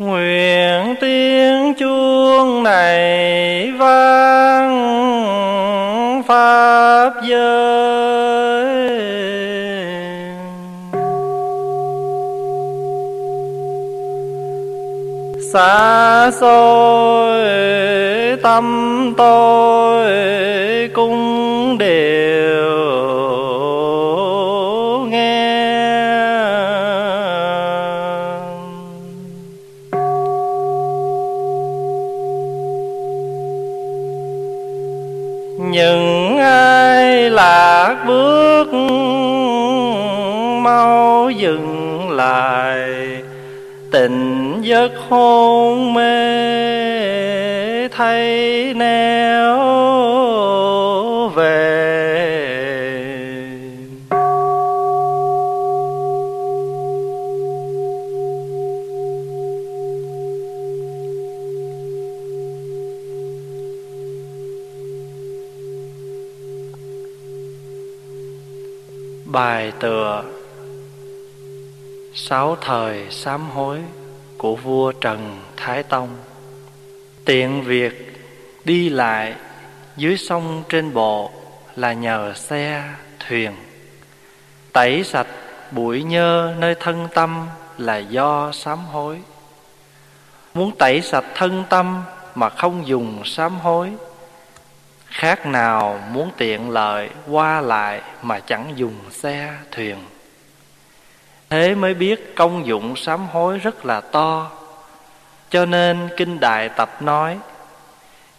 Nguyện tiếng chuông này vang Pháp giới. Xa xôi tâm tôi cung lại. Tình giấc hôn mê thay neo về. Bài tựa Sáu thời sám hối của vua Trần Thái Tông. Tiện việc đi lại dưới sông trên bộ là nhờ xe, thuyền. Tẩy sạch bụi nhơ nơi thân tâm là do sám hối. Muốn tẩy sạch thân tâm mà không dùng sám hối Khác nào muốn tiện lợi qua lại mà chẳng dùng xe thuyền. Thế mới biết công dụng sám hối rất là to. Cho nên Kinh Đại Tập nói,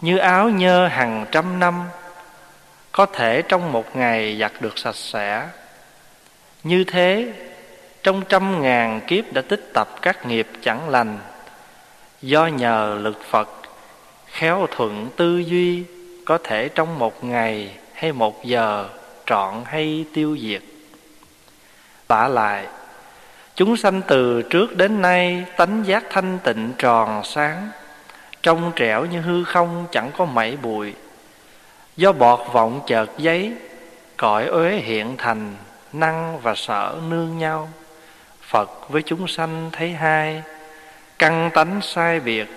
Như áo nhơ hàng trăm năm, Có thể trong một ngày giặt được sạch sẽ. Như thế, trong trăm ngàn kiếp đã tích tập các nghiệp chẳng lành. Do nhờ lực Phật, Khéo thuận tư duy, có thể trong một ngày hay một giờ trọn hay tiêu diệt. Vả lại chúng sanh từ trước đến nay tánh giác thanh tịnh tròn sáng, trong trẻo như hư không chẳng có mảy bụi. Do bọt vọng chợt giấy, cõi uế hiện thành, năng và sở nương nhau. Phật với chúng sanh thấy hai, căn tánh sai biệt,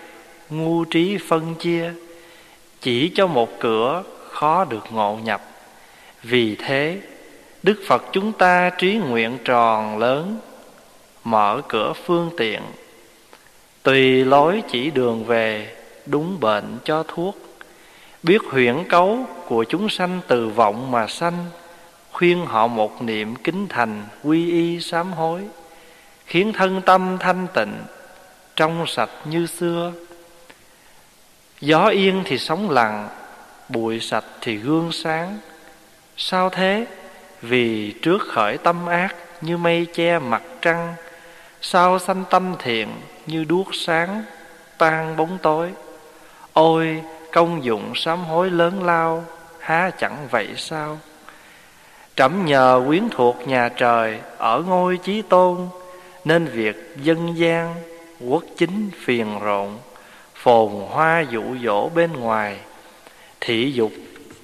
ngu trí phân chia. Chỉ cho một cửa, khó được ngộ nhập. Vì thế, đức phật chúng ta trí nguyện tròn lớn mở cửa phương tiện. Tùy lối chỉ đường về, đúng bệnh cho thuốc. Biết huyễn cấu của chúng sanh từ vọng mà sanh, khuyên họ một niệm kính thành quy y sám hối. Khiến thân tâm thanh tịnh, trong sạch như xưa. Gió yên thì sóng lặng, Bụi sạch thì gương sáng. Sao thế? Vì trước khởi tâm ác Như mây che mặt trăng Sao sanh tâm thiện Như đuốc sáng Tan bóng tối Ôi, công dụng sám hối lớn lao, Há chẳng vậy sao? Trẫm nhờ quyến thuộc nhà trời Ở ngôi chí tôn, Nên việc dân gian, Quốc chính phiền rộn, phồn hoa dụ dỗ bên ngoài, thị dục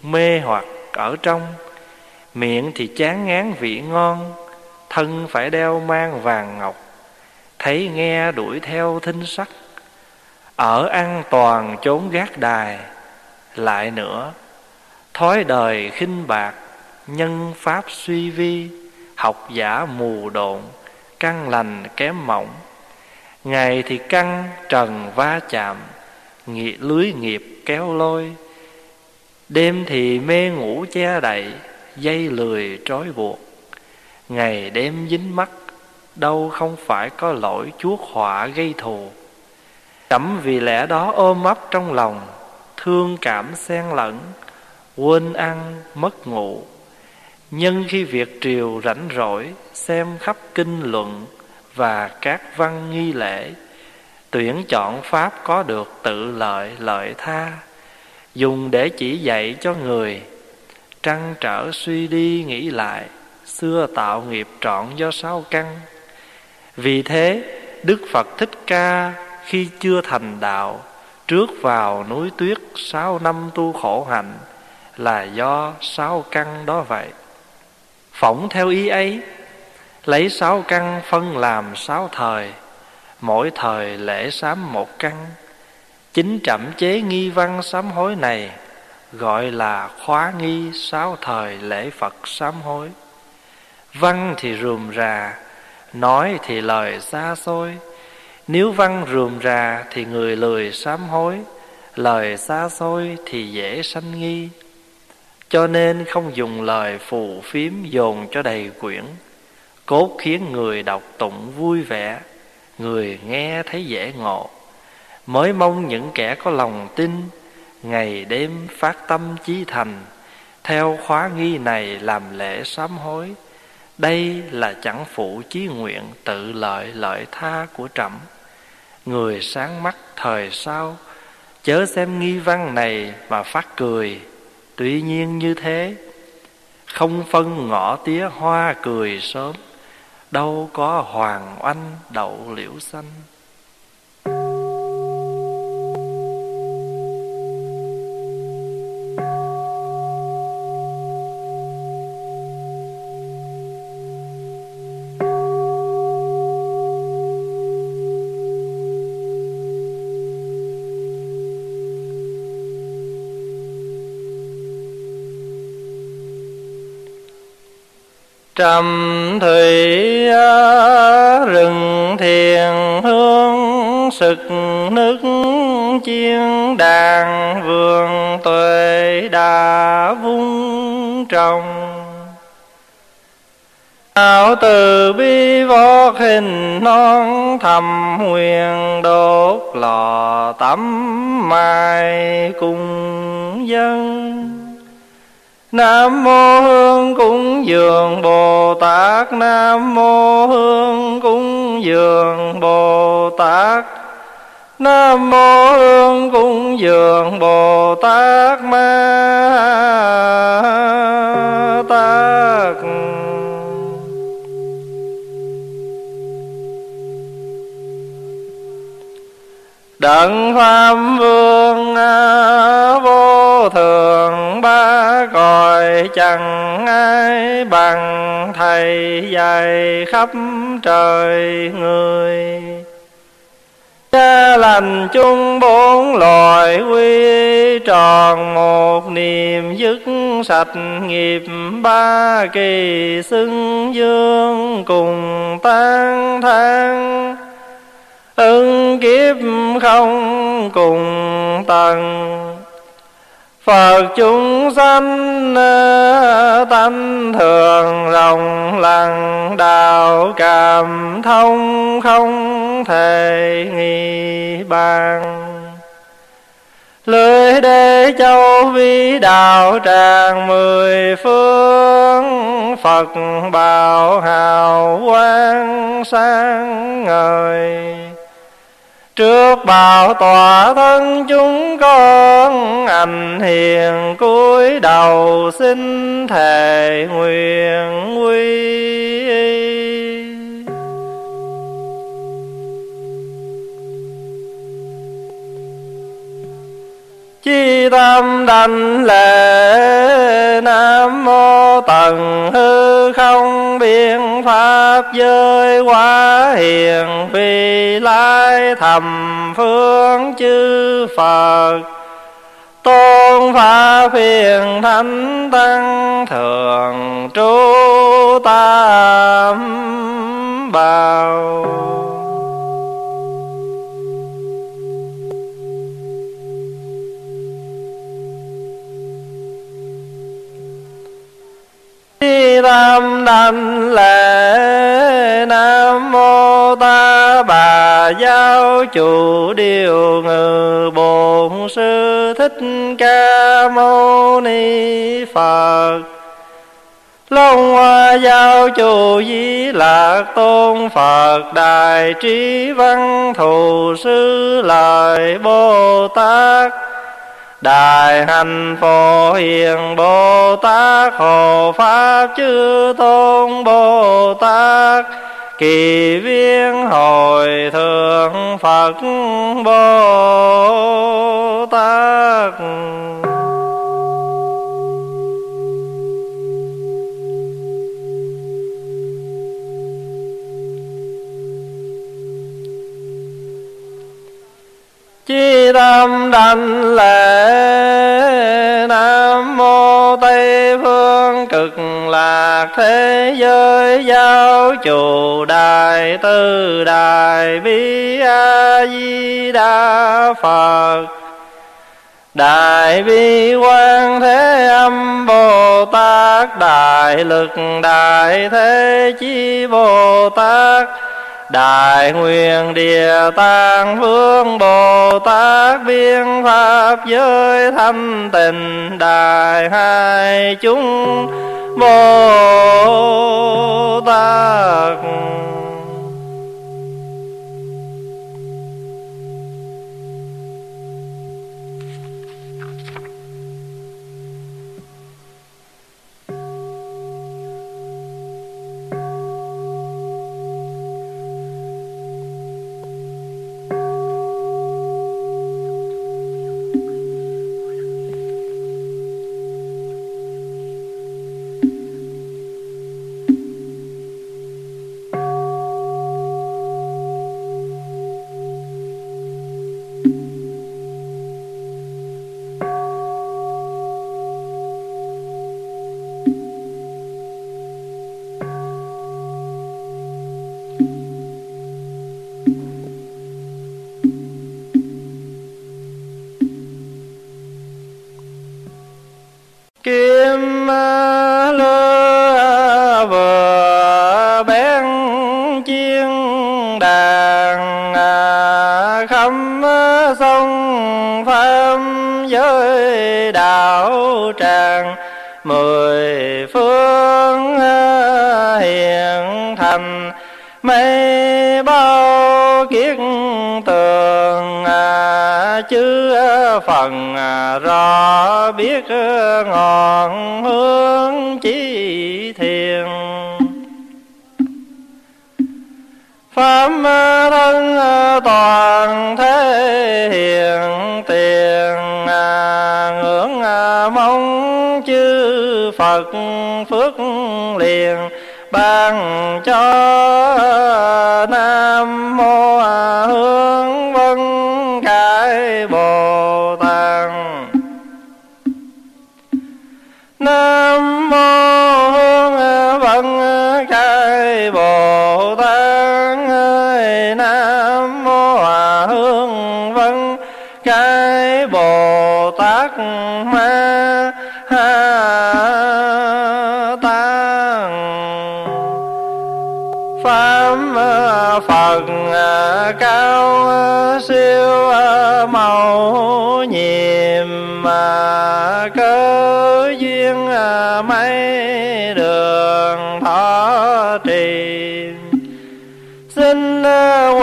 mê hoặc ở trong miệng thì chán ngán vị ngon, thân phải đeo mang vàng ngọc thấy nghe đuổi theo thinh sắc, ở an toàn chốn gác đài, lại nữa, thói đời khinh bạc, nhân pháp suy vi, học giả mù độn, căn lành kém mỏng. Ngày thì căng trần va chạm nghị Lưới nghiệp kéo lôi. Đêm thì mê ngủ che đậy, Dây lười trói buộc. Ngày đêm dính mắt Đâu không phải có lỗi chuốc họa gây thù. Cẩm vì lẽ đó ôm ấp trong lòng, Thương cảm xen lẫn, Quên ăn, mất ngủ. Nhân khi việc triều rảnh rỗi, Xem khắp kinh luận và các văn nghi lễ, tuyển chọn pháp có được tự lợi lợi tha. Dùng để chỉ dạy cho người, trăn trở suy đi nghĩ lại, xưa tạo nghiệp trọn do sáu căn vì thế, đức phật thích ca khi chưa thành đạo, trước vào núi tuyết sáu năm tu khổ hạnh là do sáu căn đó vậy. Phỏng theo ý ấy, lấy sáu căn phân làm sáu thời, Mỗi thời lễ sám một căn. Chính trẩm chế nghi văn sám hối này, Gọi là khóa nghi sáu thời lễ Phật sám hối. Văn thì rườm rà Nói thì lời xa xôi. Nếu văn rườm rà thì người lười sám hối. Lời xa xôi thì dễ sanh nghi. Cho nên không dùng lời phù phiếm dồn cho đầy quyển. Cốt khiến người đọc tụng vui vẻ, Người nghe thấy dễ ngộ. Mới mong những kẻ có lòng tin, Ngày đêm phát tâm chí thành. Theo khóa nghi này làm lễ sám hối. Đây là chẳng phụ chí nguyện tự lợi lợi tha của trẫm. Người sáng mắt thời sau, Chớ xem nghi văn này mà phát cười. Tuy nhiên như thế, Không phân ngõ tía hoa cười sớm, Đâu có hoàng oanh đậu liễu xanh. Trầm thủy rừng thiền hương, Sực nước chiên đàn vườn tuệ đã vung trồng. Ảo từ bi vót hình non thầm huyền đốt lò tắm mai cùng dân. Nam mô hương cúng dường Bồ Tát. Nam mô hương cúng dường Bồ Tát. Nam mô hương cúng dường Bồ Tát Ma Tát. Đặng Pháp Vương vô thường ba cõi chẳng ai bằng thầy dạy khắp trời người. Cha lành chung bốn loài quy tròn, một niềm dứt sạch nghiệp, ba kỳ xưng dương cùng tan thang ưng kiếp không cùng tầng Phật chúng sanh ờ, tánh thường rộng lặng, đạo cảm thông không thể nghi bàn. Lưới đế châu vi đạo tràng mười phương, Phật bảo hào quang sáng ngời. Trước bảo tòa thân chúng con Anh hiền cúi đầu xin thề nguyện quy chi tâm đảnh lễ nam mô tần hư không biện pháp giới quá hiền phi lai thầm phương chư phật. Tôn pháp hiền thánh tăng thường trú tam bảo. Tam đảnh lễ nam mô ta bà giáo chủ điều ngự bổn sư thích ca mâu ni phật. Long Hoa Giáo Chủ Di Lạc Tôn Phật, Đại Trí Văn Thù Sư Lợi Bồ Tát. Đại hành phổ hiền, Bồ Tát, Hộ Pháp, chư Tôn, Bồ Tát. Kỳ viên hồi thượng Phật, Bồ Tát. Chi tâm đảnh lễ nam mô tây phương cực lạc thế giới giáo chủ đại từ đại bi a di đà phật. Đại bi quan thế âm Bồ Tát Đại lực đại thế chi Bồ Tát Đại nguyện địa tạng vương Bồ Tát biên pháp giới thanh tịnh đại hai chúng Bồ Tát. Ban cho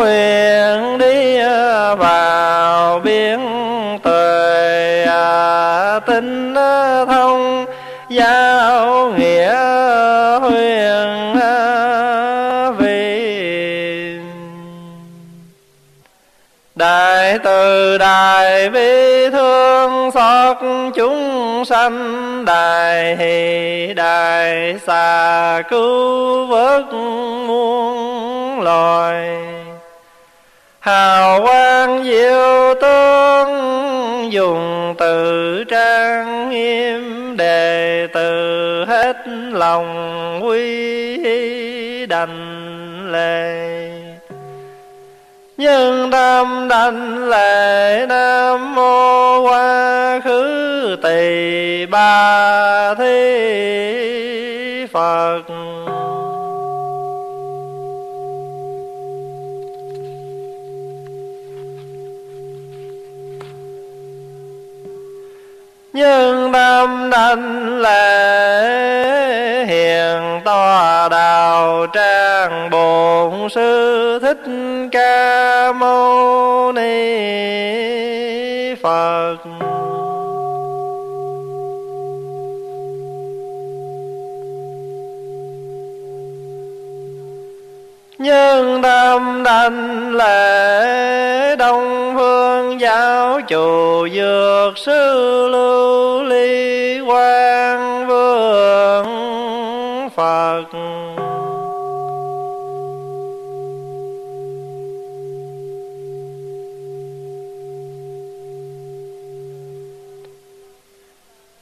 nguyện đi ờ, vào biển tuệ à, tinh ờ, thông, giao nghĩa, huyền ờ, vị. Đại từ đại bi thương xót chúng sanh, đại hỷ đại xà cứu vớt muôn loài hào quang diệu tướng dùng từ trang nghiêm đề từ hết lòng quy đành lệ nhưng tâm đảnh lệ nam mô quá khứ tỳ ba thi phật. Nhưng tâm đảnh lễ hiền tòa đạo trang bổn sư thích ca mâu ni phật. nhân tâm đành lễ đông phương giáo chủ dược sư lưu ly quang vương phật.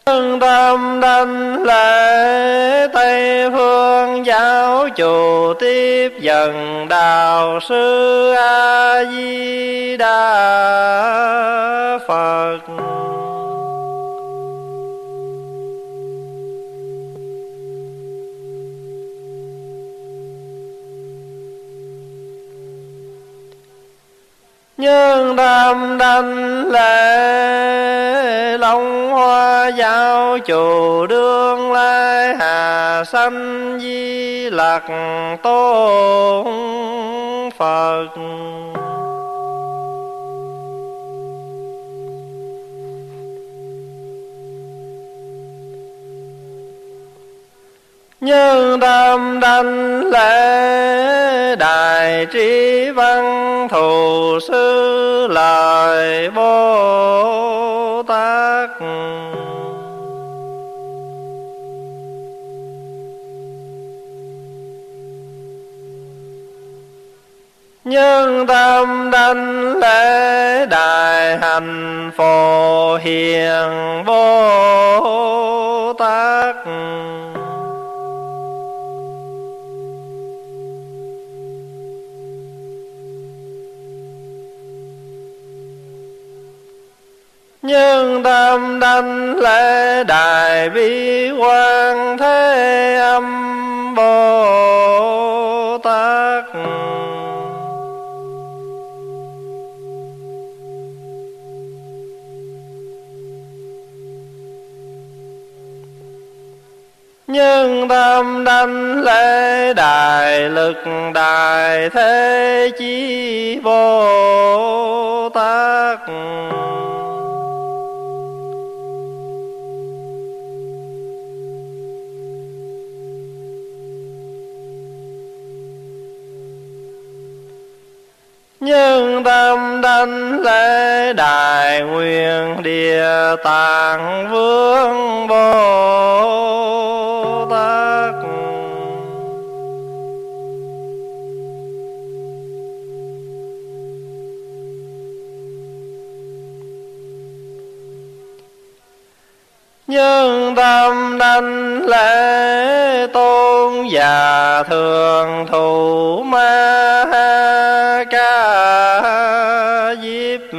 Nhân tâm đành lễ tây phương chủ tiếp dần đạo sư a di đà phật. Nhưng tâm đảnh lệ long hoa giáo chủ đương lai, hà sanh di lạc tôn phật. Như tâm đanh lễ đại trí văn thù sư lời bồ tát. Nhân tâm đảnh lễ đại hành phổ hiền bồ tát. Nhân tâm đảnh lễ đại bi quan thế âm bồ tát nhân tâm đảnh lễ đại lực đại thế chí bồ tát Nhưng tâm đảnh lễ đại nguyện địa tạng vương bồ tát. Nhưng tâm đảnh lễ tôn giả thường thù ma ha diếp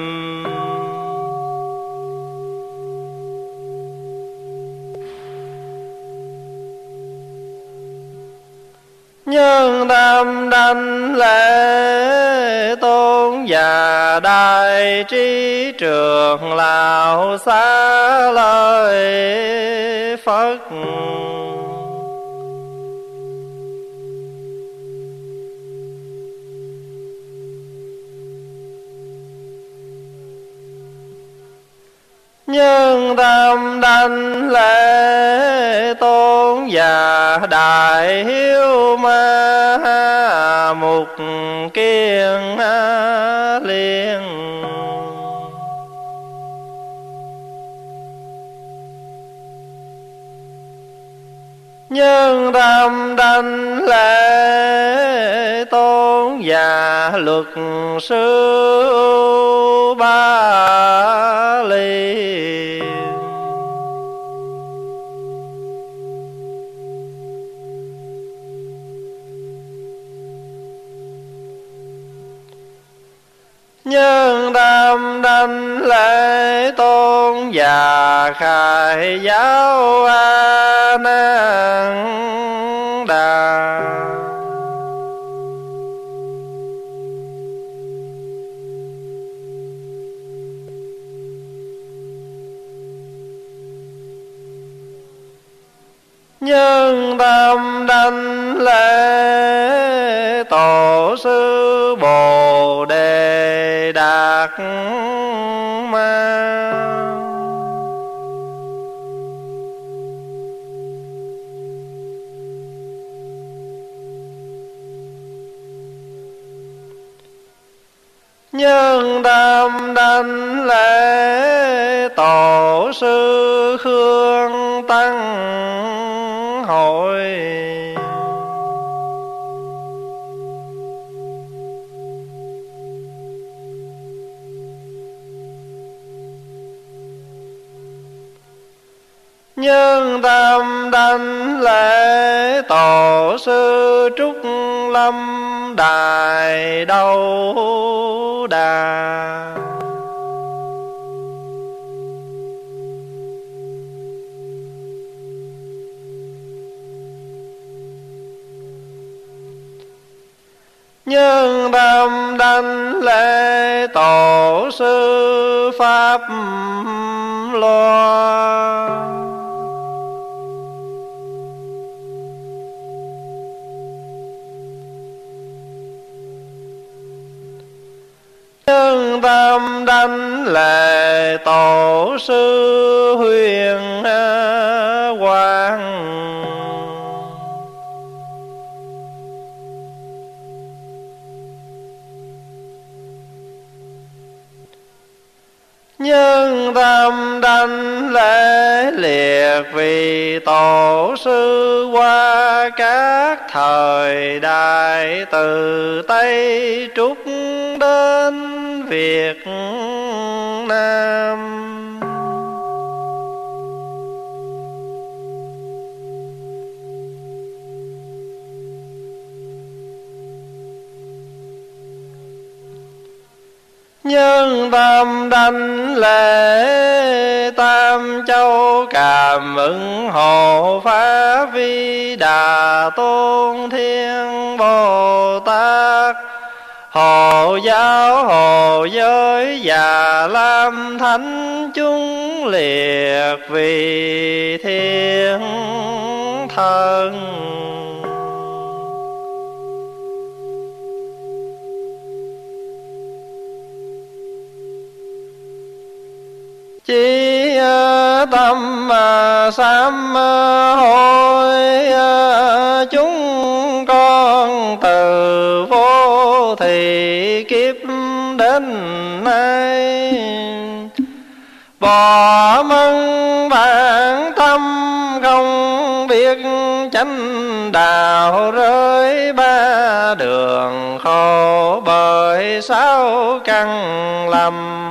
nhân tâm đảnh lễ tôn giả đại trí trường lão xá lời phật nhân tâm đảnh lễ tôn và đại hiếu ma mục kiên liên. Nhân tâm đảnh lễ tôn và luật sư ba ly nhân tâm đanh lễ tôn và khai giáo a nan đà. Nhân tâm đảnh lễ, tổ sư bồ đề đạt ma. Nhân tâm đảnh lễ, tổ sư khương tăng nhân tâm đảnh lễ tổ sư trúc lâm đài đâu đà. Nhân tâm đảnh lễ tổ sư pháp loa. Nhân tâm đảnh lệ tổ sư huyền quang. Nhân tâm đảnh lễ liệt vì tổ sư qua các thời đại từ tây trúc đến việt nam. Nhân tâm đảnh lễ tam châu cảm ứng hộ pháp vi đà tôn thiên bồ tát. Hộ giáo, hộ giới và lam thánh chúng liệt vì thiên thần. Chi tâm sám hối chúng con từ vô thị kiếp đến nay. Bỏ mân bản tâm không biết chánh đạo rơi ba đường khổ bởi sao căn lầm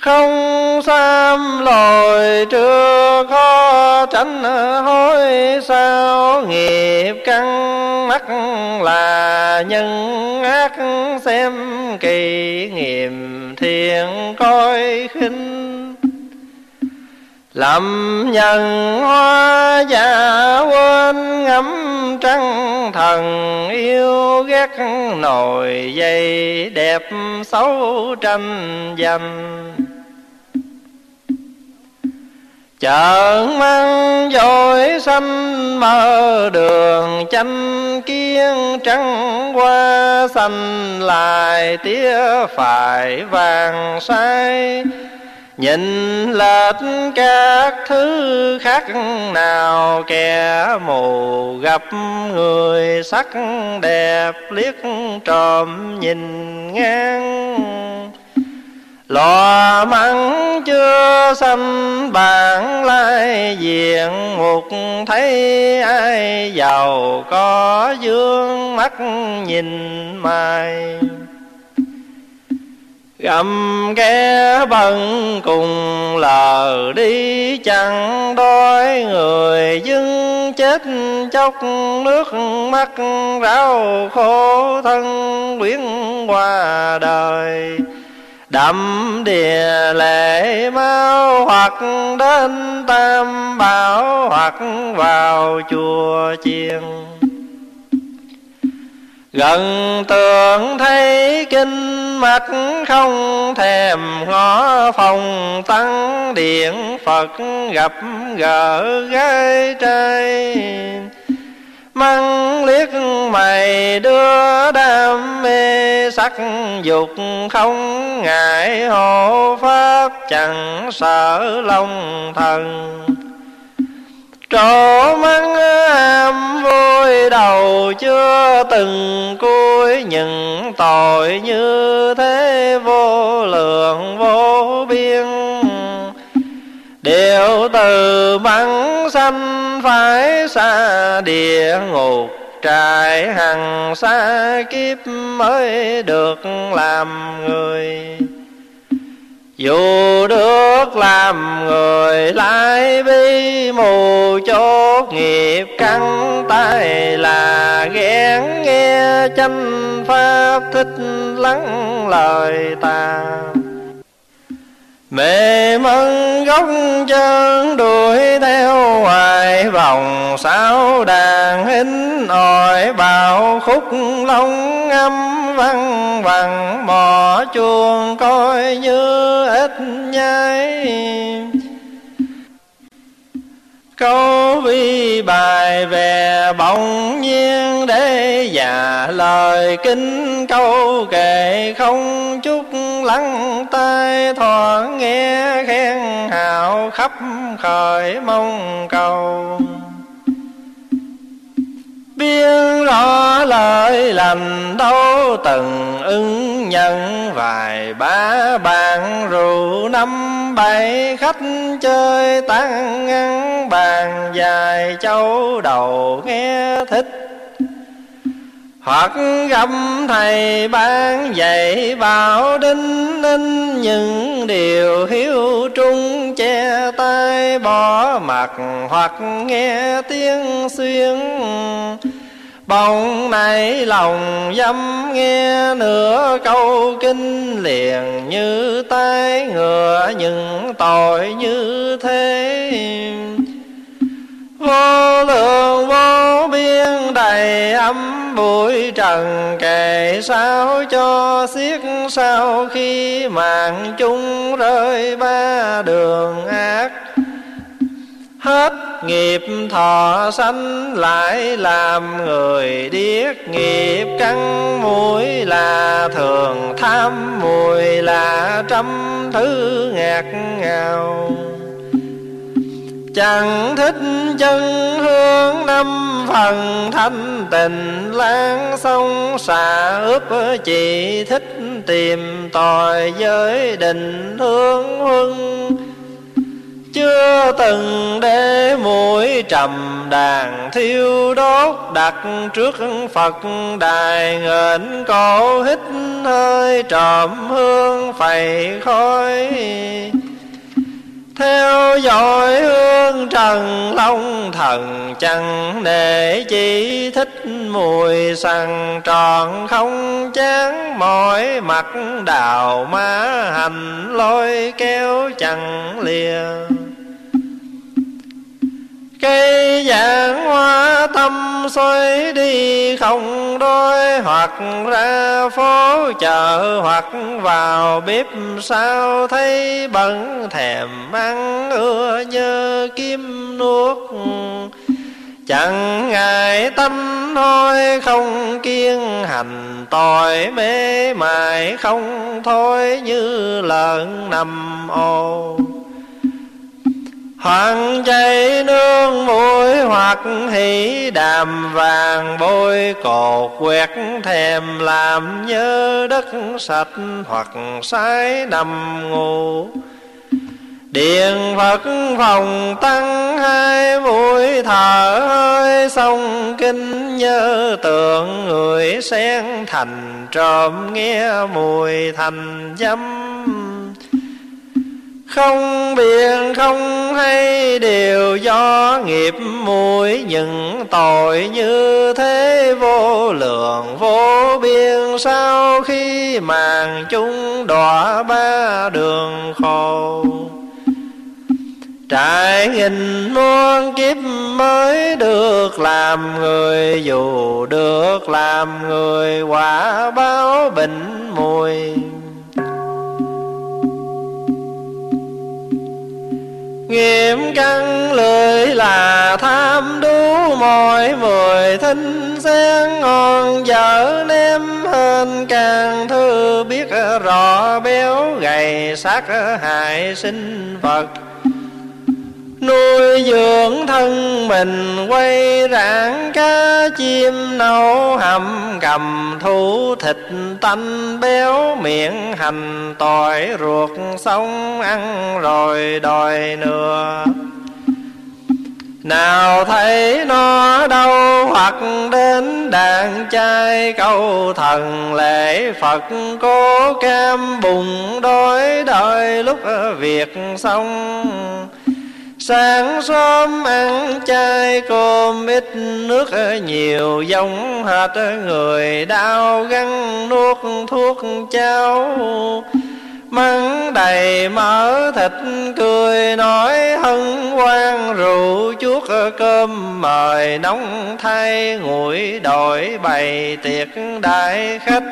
không sam lồi chưa khó tránh hối sao? Nghiệp căn mắt là nhân ác, xem kỳ nghiệm thiện coi khinh. Lầm nhân hoa già quên ngắm trăng thần, yêu ghét nồi dây đẹp xấu tranh giành chợ mang dội xanh mơ đường chanh kiên trắng qua xanh lại tía phải vàng sai. Nhìn lệch các thứ khác nào, kẻ mù gặp người sắc đẹp, liếc trộm nhìn ngang lò mắng chưa xanh bản lai diện một thấy ai giàu có dương mắt nhìn mai gầm ghé bần cùng lờ đi, chẳng đói người dưng chết chốc nước mắt rau khổ thân quyến qua đời đậm địa lệ mau hoặc đến tam bảo hoặc vào chùa chiền. Gần tường thấy kinh mạch không thèm ngó phòng tăng điện phật gặp gỡ gái trai măng liếc mày đưa đam mê sắc dục không ngại hộ pháp, chẳng sợ lòng thần. Trổ măng am vui đầu chưa từng cuối, những tội như thế vô lượng vô biên đều từ mắng sanh phải xa địa ngục, trải hằng xa kiếp mới được làm người. Dù được làm người lại bi mù chốt nghiệp căn tay là ghen nghe chánh pháp thích lắng lời ta. Mê mân gốc chân đuổi theo hoài vòng sao đàn hình ỏi bào khúc long âm văn bằng mò chuông coi như ít nhai câu vi bài về bỗng nhiên để già. Lời kinh câu kệ không chút lắng tai thoảng nghe khen hào khắp khởi mong cầu biết rõ lời lành đâu, từng ưng nhân vài ba bàn rượu năm bảy khách chơi tăng ăn bàn, dài châu đầu nghe thích phật gặp thầy ban dạy bảo đinh ninh những điều hiếu trung che tay bỏ mặt hoặc nghe tiếng xuyên. Bỗng nảy lòng dâm nghe nửa câu kinh liền như tay ngựa, những tội như thế. Vô lượng vô biên đầy âm bụi trần kệ sao cho xiết sau khi mạng chung rơi ba đường ác. Hết nghiệp thọ sanh lại làm người điếc, nghiệp căn mũi là thường, tham mùi là trăm thứ ngạt ngào chẳng thích chân hương năm phần thanh tình lan sông xà ướp chỉ thích tìm tòi giới định hương huân. Chưa từng để mũi trầm đàn thiêu đốt đặt trước phật đài nghển cổ hít hơi trộm hương phầy khói theo dõi hương trần long thần, chẳng để chỉ thích mùi sằng tròn không chán. Mỏi mặt đào má hành lôi kéo chẳng lìa cây giảng hoa tâm xoay đi không đôi, hoặc ra phố chợ, hoặc vào bếp sao thấy bẩn, thèm ăn ưa nhớ kim nuốt. Chẳng ngại tâm thôi, không kiên hành tội, mê mải không thôi, như lợn nằm ô hoặc chay nương mũi hoặc hỷ đàm vàng, bôi cột quẹt thèm làm nhớ đất sạch hoặc sái nằm ngủ. Điện Phật phòng tăng hai mũi, thở hơi sông kinh nhớ tượng người sen thành trộm nghe mùi thành dâm không biện, không hay, đều do nghiệp muội những tội như thế vô lượng, vô biên. Sau khi màn chúng đọa ba đường khổ, trải nghìn muôn kiếp mới được làm người. Dù được làm người, quả báo bệnh mùi. Nghiệm căn lưỡi là tham đu mọi mười thinh xen ngon vợ ném hơn càng thư biết rõ béo gầy sát hại sinh vật nuôi dưỡng thân mình, quay rạng cá chim nấu hầm, cầm thu thịt tanh béo, miệng hành tỏi, ruột sống ăn rồi đòi nữa nào thấy nó đâu hoặc đến đàn trai, câu thần lễ Phật cố cam bùng đói đợi lúc việc xong. Sáng sớm ăn chay cơm ít nước nhiều, giống hệt người đau gắn nuốt thuốc cháo. Mắng đầy mỡ thịt, cười nói hân hoan, rượu chuốc cơm mời nóng thay nguội đổi bày tiệc đại khách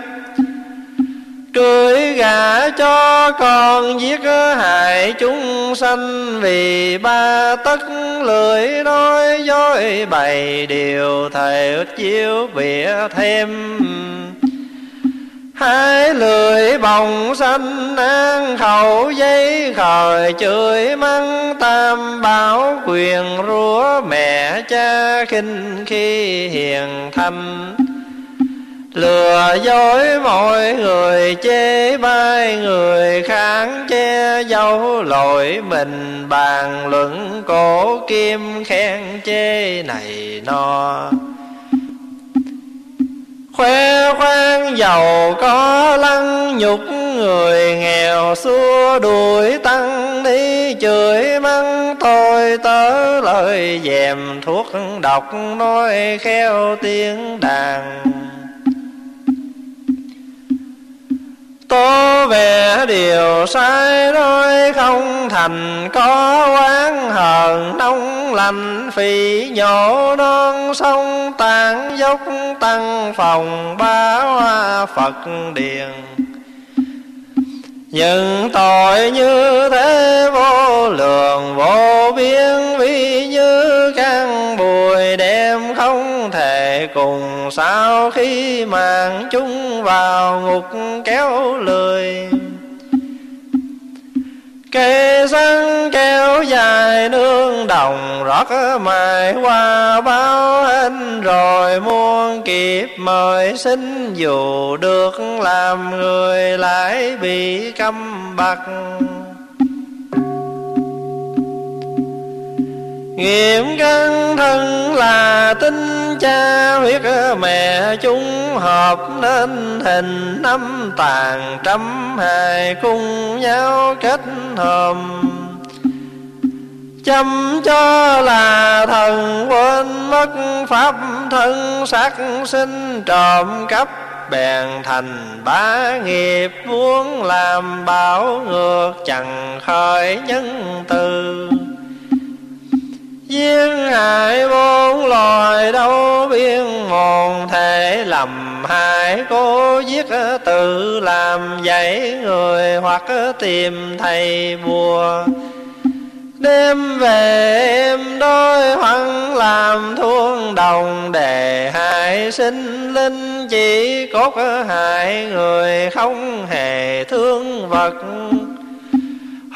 cưới gả cho con giết hại chúng sanh vì ba tất lưỡi nói dối bày điều thầy chiếu bịa thêm. Hai lưỡi bồng xanh an khẩu, giấy khởi chửi mắng tam bảo, quyền rúa mẹ cha khinh khi hiền thanh lừa dối mọi người, chê bai người kháng che dấu lỗi mình. Bàn luận cổ kim khen chê này nọ. Khoe khoang giàu có lăng nhục, người nghèo xua đuổi tăng đi. Chửi mắng tôi tớ lời dèm thuốc độc, nói khéo tiếng đàn. Tố về điều sai nói không thành, có quán hờn nông lành phì nhổ non sông, tàn dốc, tăng phòng ba hoa, phật điền những tội như thế vô lượng, vô biên vi như căn bụi đem không thể cùng sao khi màn chúng vào ngục kéo lười. Cây săn kéo dài nương đồng, rót mài qua báo hình rồi muôn kịp mời xin dù được làm người lại bị câm bặt Nghiệm căn thân là tinh cha huyết mẹ chúng hợp nên hình năm tàn trăm hài cùng nhau kết hợp chăm cho là thần quên mất pháp thân sắc sinh trộm cắp bèn thành bá nghiệp muốn làm bảo ngược chẳng khởi nhân từ. Giết hại bốn loài đâu biên mòn thể lầm hại cố giết tự làm dạy người hoặc tìm thầy bùa. Đêm về em đôi hoang, làm thuông đồng để hại sinh linh, chỉ cốt hại người không hề thương vật.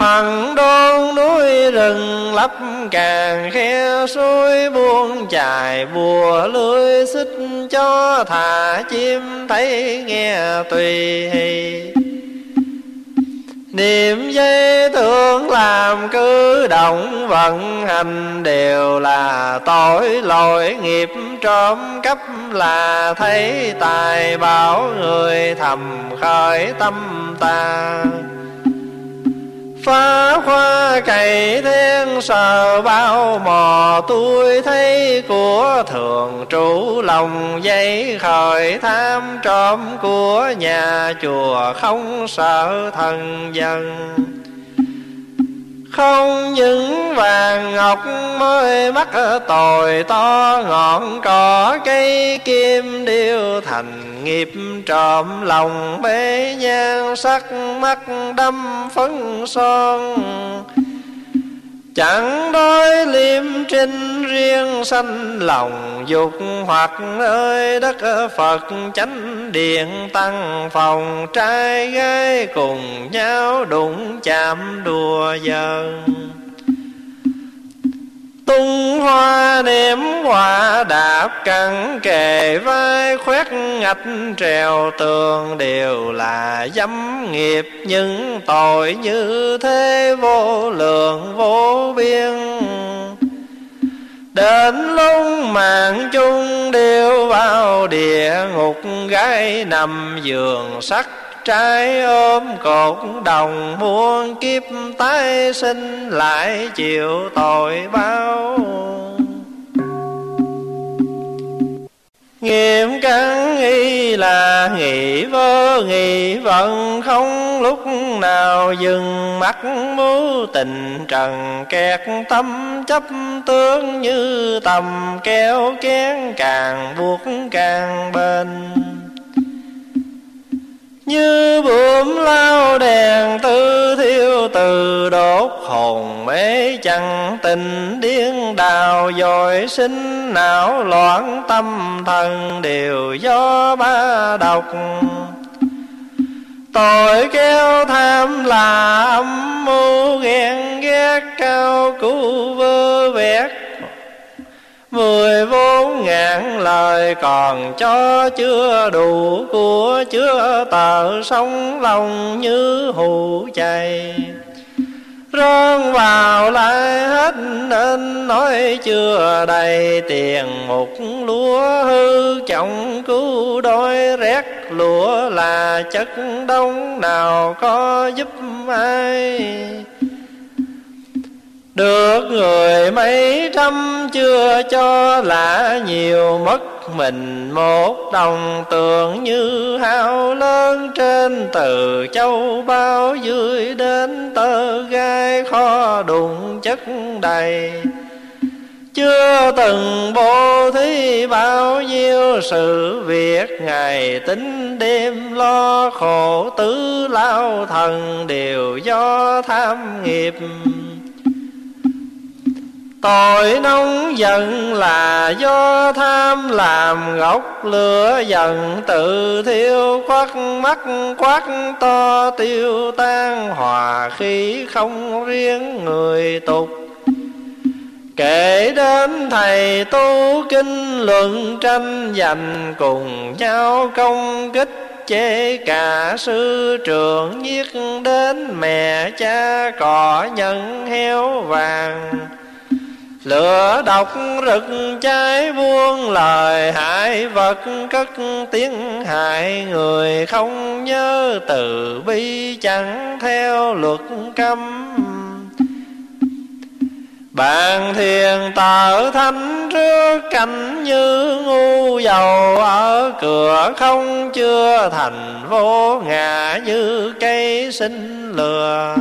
Hằng đôn núi rừng lấp càng khe suối buông chài, bùa lưới xích cho thả chim thấy nghe tùy Niệm dây thương làm cứ động vận hành Đều là tội, lỗi nghiệp trộm cắp Là thấy tài, bảo người thầm khởi tâm ta. Phá hoa cày thiên sờ bao mò tôi thấy của thường trụ lòng dây khởi tham trộm của nhà chùa không sợ thần dân không những vàng ngọc mới mắc tồi, to ngọn cỏ cây kim điêu thành nghiệp trộm lòng bế nhan sắc mắt đâm phấn son. Chẳng đối liêm trinh riêng sanh lòng, dục hoặc ơi đất Phật chánh điện tăng phòng. Trai gái cùng nhau đụng chạm đùa giỡn tung hoa ném hoa đạp cẳng kề vai, khoét ngạch trèo tường đều là dâm nghiệp. Những tội như thế vô lượng, vô biên. Đến lúc mạng chung đều vào địa ngục, gái nằm giường sắt trái ôm cột đồng muôn kiếp tái sinh lại chịu tội bao. Nghiêm cắn y là nghị vơ nghị vận Không lúc nào dừng mắt mưu tình trần Kẹt tâm chấp tướng như tầm kéo kén Càng buộc càng bền như bướm lao đèn tư thiêu từ đốt hồn mê chẳng tình điên đào dội sinh não loạn tâm thần đều do ba độc. Tội kéo tham là âm mưu ghen ghét cao cứu vơ vét Mười bốn ngàn lời còn cho chưa đủ, của chưa tờ sống lòng như hù chày Rơn vào lại hết nên nói chưa đầy, tiền một lúa hư trọng cứu đôi, rét lúa là chất đông nào có giúp ai? Được người mấy trăm chưa cho là nhiều, mất mình một đồng tượng như hao lớn trên từ châu bao dưới đến tơ gai kho đụng chất đầy. Chưa từng bố thí bao nhiêu sự việc, ngày tính đêm lo khổ tứ lao thần đều do tham nghiệp. Tội nóng giận là do tham làm gốc lửa giận tự thiêu quắc mắt quắc to tiêu tan, hòa khí không riêng người tục. Kể đến thầy tu kinh luận tranh giành cùng nhau công kích chế cả sư trưởng giết đến mẹ cha cỏ nhân heo vàng. Lửa độc rực cháy buông lời hại vật, cất tiếng hại người không nhớ từ bi, chẳng theo luật cấm. Bạn thiền tờ thánh trước cảnh như ngu dầu, ở cửa không chưa thành vô ngã như cây sinh lừa.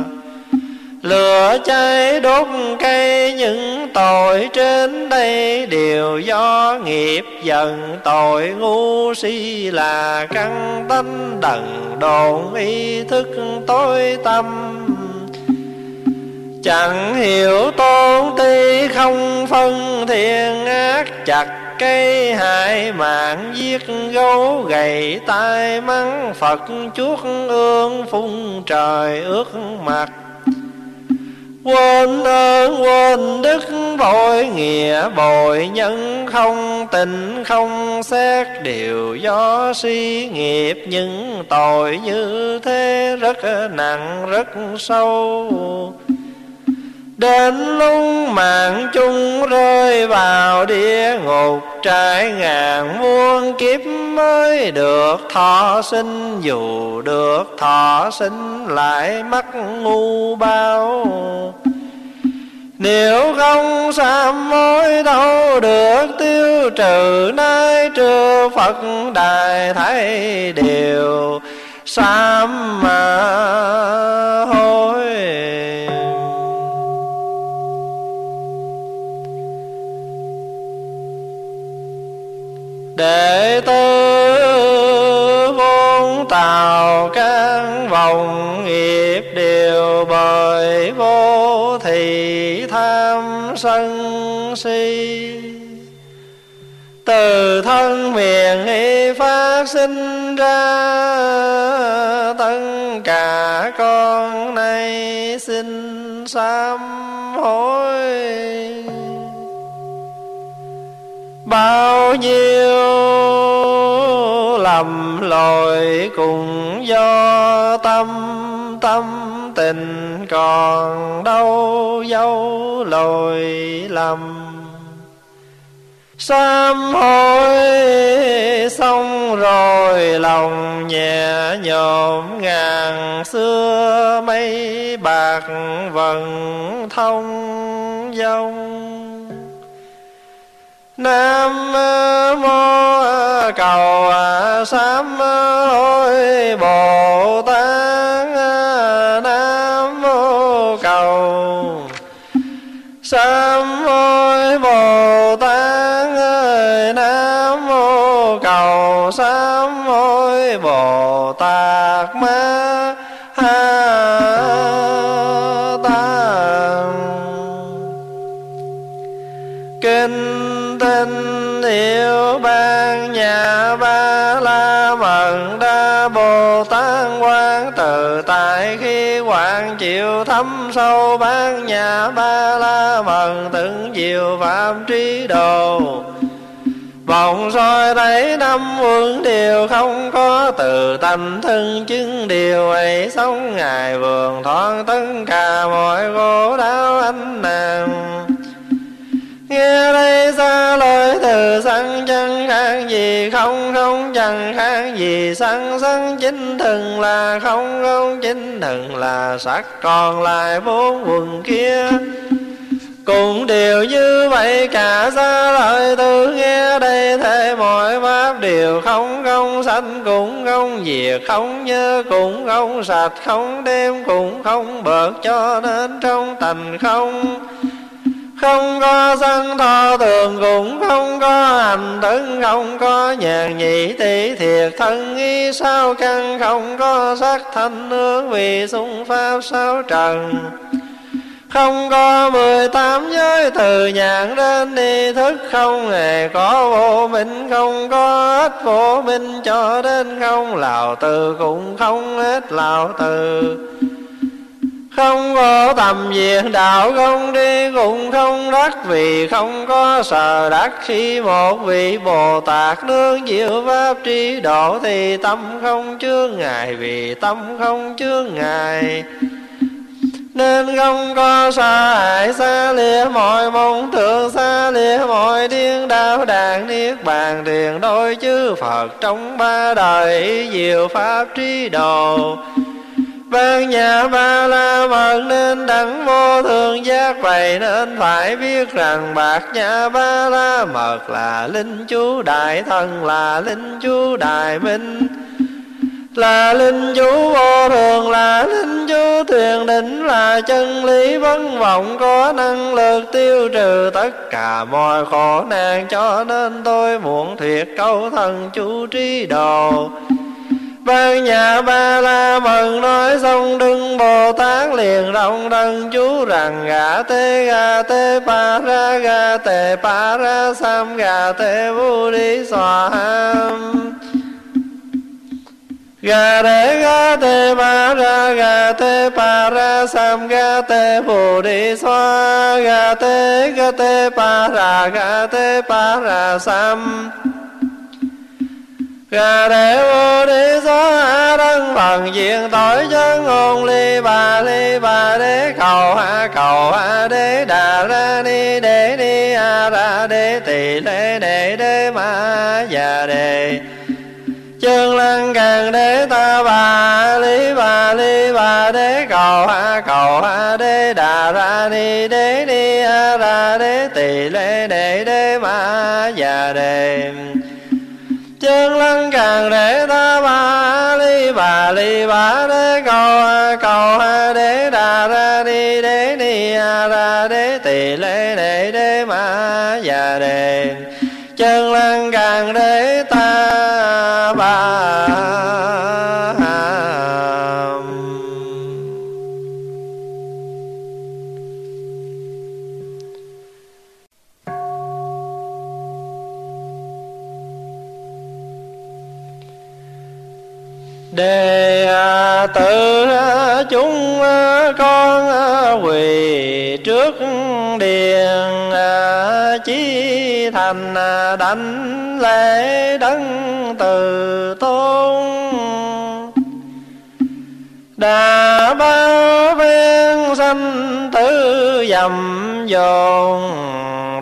Lửa cháy đốt cây, những tội trên đây Đều do nghiệp dần tội ngu si là căn tánh đần độn, ý thức tối tâm Chẳng hiểu tôn ti không phân thiên ác chặt cây, hại mạng giết gấu, gầy tai mắng Phật chuốc ương phun trời ước mặt. Quên ơn, quên đức vội nghĩa, bội nhân không tình, không xét Đều do suy nghiệp. Những tội như thế rất nặng, rất sâu. Đến lúc mạng chung rơi vào địa ngục, Trải ngàn muôn kiếp mới được thọ sinh, Dù được thọ sinh lại mắc ngu bao. Nếu không sám mối đâu được tiêu trừ, nay trừ Phật đại thấy đều sám mà hối đệ tử vốn tào can vòng nghiệp đều bởi vô thị tham sân si. Từ thân miệng y phát sinh ra, tất cả con nay xin sám hối bao nhiêu lầm lỗi cùng do tâm tâm tình còn đâu dấu lỗi lầm. Sám hối xong rồi lòng nhẹ nhõm ngàn xưa mây bạc vần thông dông nam mô cầu sám hối bồ kinh hiệu ban nhà ba la mật đa bồ tát quan tự tại khi hoàng chịu thấm sâu ban nhà ba la mật từng diệu phạm trí đồ. Vòng soi thấy năm quân đều không có từ tâm thân chứng điều ấy sống, ngài vườn thoáng tất cả mọi khổ đau anh nàng. Khác gì không không chẳng khác gì sanh sanh chính thần là không không chính thần là sắc còn lại bốn quần kia. Cũng đều như vậy cả xa lời từ nghe đây thế mọi pháp đều không không sanh, cũng không diệt, không nhớ, cũng không sạch, không đêm cũng không bợt cho nên trong thành không không có sân thọ tường cũng không có hành thân không có nhàn nhị tỷ thiệt. Thân ý sao căn không có sắc thanh hương vì xung pháp sao trần. Không có mười tám giới từ nhàn đến đi thức, không hề có vô minh, không có hết vô minh cho đến không lào từ, cũng không hết lào từ không có tầm diệt đạo không đi cũng không đắc vì không có sở đắc. Khi một vị bồ tát nương diệu pháp trí độ thì tâm không chướng ngài vì tâm không chướng ngài nên không có xa hại xa lìa mọi mong tưởng, xa lìa mọi điên đạo đàn niết bàn tiền đôi chư phật trong ba đời diệu pháp trí độ ban nhà ba la mật nên đẳng vô thường giác, vậy nên phải biết rằng bạc nhà ba la mật là linh chú đại thần, là linh chú đại minh, là linh chú vô thường, là linh chú thiền định, là chân lý vấn vọng có năng lực tiêu trừ tất cả mọi khổ nạn. Cho nên tôi muốn thuyết câu thần chú trí đồ ban nhà ba la mừng nói xong đừng bồ tát liền rộng đơn chú rằng gà tê gà tê pa ra, gà tê pa ra, sam, gà tê vu đi xòa ham. Gà đế gà tê pa ra, gà tê pa ra, sam, gà tê bồ đi xoa gà tê gà tê pa ra, gà tê pa ra, sam gà đệ vô đi xóa hạ đăng bằng diện tội chân ngôn ly bà ly bà đế cầu hạ cầu hạ đế đà ra ni, đế ni a ra đế tỳ lê đệ đế ma, già đề chân lăng càng đế ta bà, ly bà ly bà đế cầu hạ cầu hạ đế đà ra ni, đế ni a ra đế tỳ lê đệ đế ma, già đề chân lăng càng để ta ba li bà li bà đế cầu cầu đế đà ra đi đế ni ra đế tỳ lê đệ đế ma già đề chân lăng càng đế ta tự chúng con quỳ trước điện chí thành đảnh lễ đấng từ tôn. Đà bao ven sanh tử dầm dồn,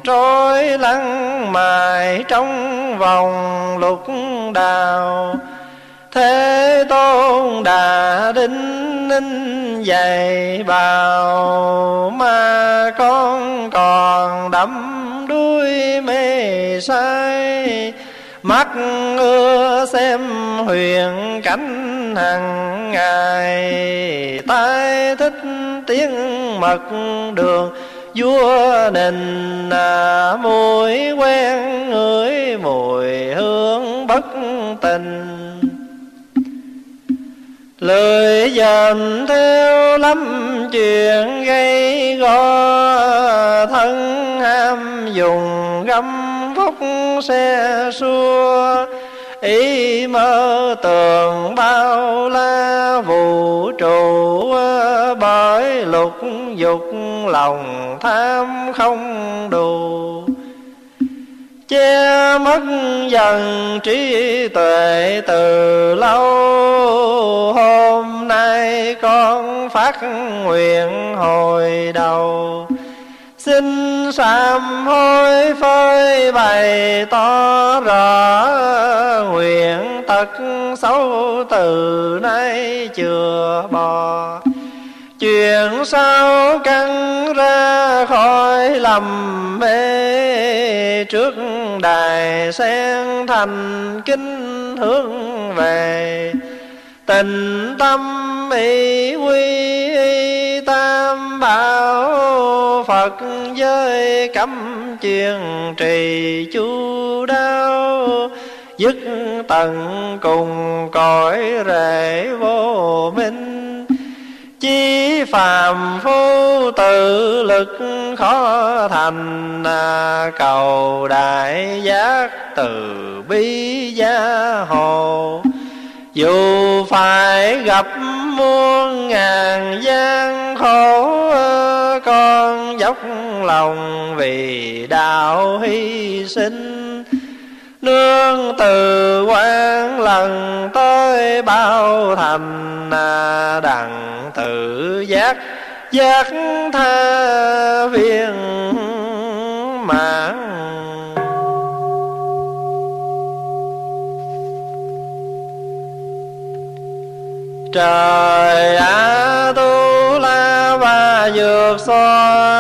trôi lăn mài trong vòng lục đào thế tôn đà đinh ninh dày bào mà con còn đắm đuôi mê say mắt ưa xem huyền cảnh hàng ngày. Tai thích tiếng mật đường vua đình à, mùi quen ngửi mùi hương bất tình lời dần theo lắm chuyện gây go thân ham dùng găm phúc xe xua. Ý mơ tường bao la vũ trụ, bởi lục dục lòng tham không đủ che mất dần trí tuệ từ lâu. Hôm nay con phát nguyện hồi đầu. Xin sám hối phơi bày tỏ rõ nguyện tật xấu từ nay chừa bỏ. Chuyện sao căng ra khỏi lầm mê trước đài sen thành kinh hướng về. Tình tâm y quy tam bảo phật giới cấm chuyên trì chu đáo, dứt tận cùng cõi rễ vô minh chi phàm phu tự lực khó thành à, cầu đại giác từ bi gia hồ dù phải gặp muôn ngàn gian khổ à, con dốc lòng vì đạo hy sinh nương từ quan lần tới bao thành à, đặng tự giác. Giác tha viên mãn. Trời a tu la và vượt so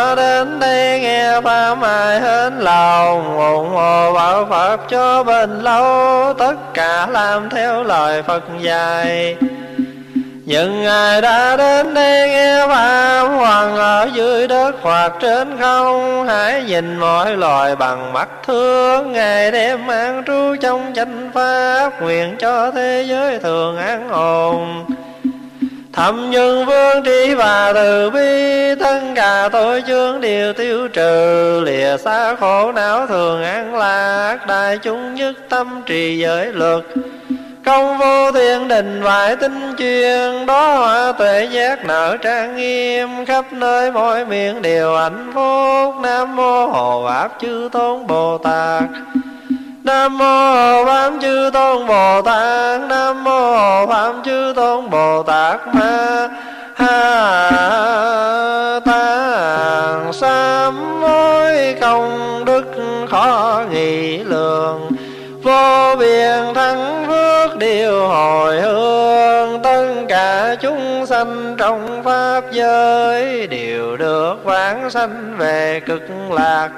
pháp ai hết lòng ủng hộ bảo phật cho bền lâu. Tất cả làm theo lời phật dạy. Những ai đã đến đây nghe pháp, hoàng ở dưới đất hoặc trên không, hãy nhìn mọi loài bằng mắt thương. Ngày đêm an trú trong chánh pháp, nguyện cho thế giới thường an ổn thâm nhân vương trí và từ bi tất cả tội chương đều tiêu trừ. Lìa xa khổ não thường an lạc, đại chúng nhất tâm trì giới luật. Công vô thiên đình vải tinh chuyên, đó hoa tuệ giác nở trang nghiêm. Khắp nơi mọi miệng đều hạnh phúc, nam mô hồ pháp chư tôn bồ tát. Nam mô Pháp Chư Tôn Bồ Tát. Nam mô Pháp Chư Tôn Bồ Tát. Ma Ha Tạng Sám mối công đức khó nghị lượng Vô biên thắng phước điều hồi hương. Tất cả chúng sanh trong Pháp giới Đều được vãng sanh về cực lạc.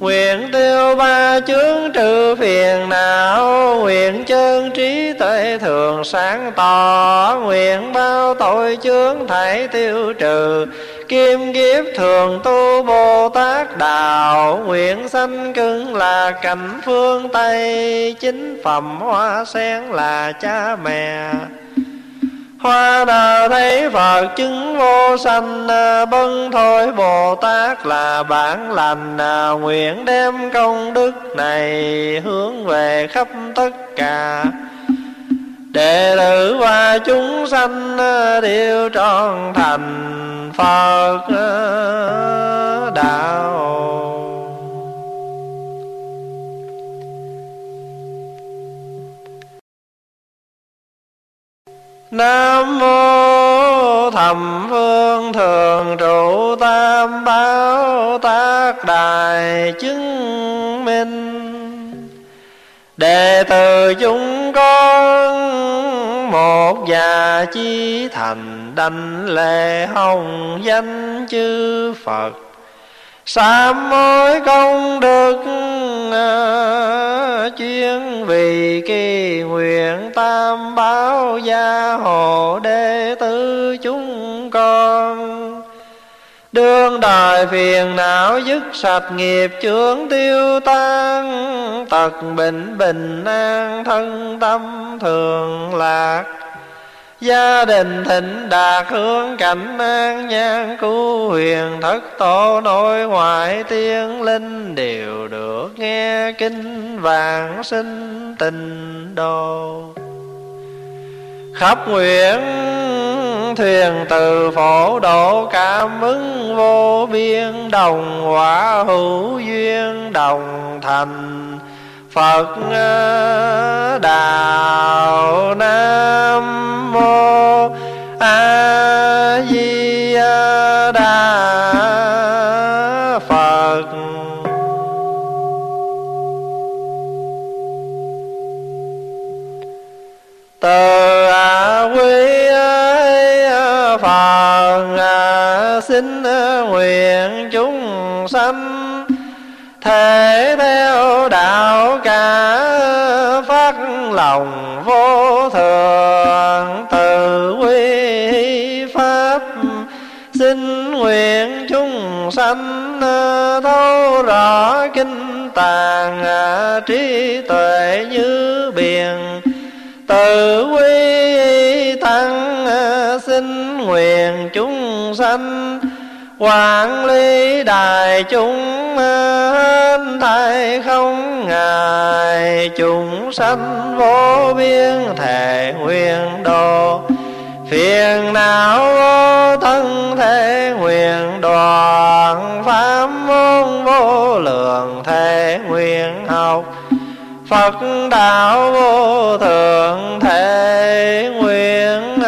Nguyện tiêu ba chướng trừ phiền não, Nguyện chân trí tuệ thường sáng tỏ. Nguyện bao tội chướng thải tiêu trừ, Kim kiếp thường tu Bồ Tát Đạo. Nguyện sanh cưng là cảnh phương Tây, Chính phẩm hoa sen là cha mẹ. Hoa đà thấy Phật, chứng vô sanh à, Bân thôi Bồ Tát là bản lành à, Nguyện đem công đức này hướng về khắp tất cả. Đệ tử và chúng sanh à, đều trọn thành Phật đạo. Nam mô thầm phương thường trụ tam bảo tác đài chứng minh. Đệ tử chúng con một già chi thành đảnh lễ hồng danh chư phật. Sám mối công đức chuyên vì kỳ nguyện tam báo gia hộ đệ tử chúng con. Đương đời phiền não dứt sạch nghiệp chướng tiêu tan, Tật bệnh bình an thân tâm thường lạc. Gia đình thịnh đạt hướng cảnh an nhan cứu huyền thất tổ nội ngoại tiên linh, đều được nghe kinh vàng sinh tình đồ. Khắp nguyện thuyền từ phổ độ cảm ứng vô biên, đồng quả hữu duyên đồng thành. Phật ờ, Đạo Nam Mô A Di Đà Phật. Từ quý Phật ờ, xin ờ, nguyện chúng sanh thể theo lòng vô thường, từ quy pháp xin nguyện chúng sanh à, thấu rõ kinh tàng à, trí tuệ như biển. Từ quy tăng à, xin nguyện chúng sanh quản lý đại chúng hết thảy không ngài. Chúng sanh vô biên thể nguyện độ. Phiền não vô thân thể nguyện đoàn pháp môn vô lượng thể nguyện học. Phật đạo vô thượng thể nguyện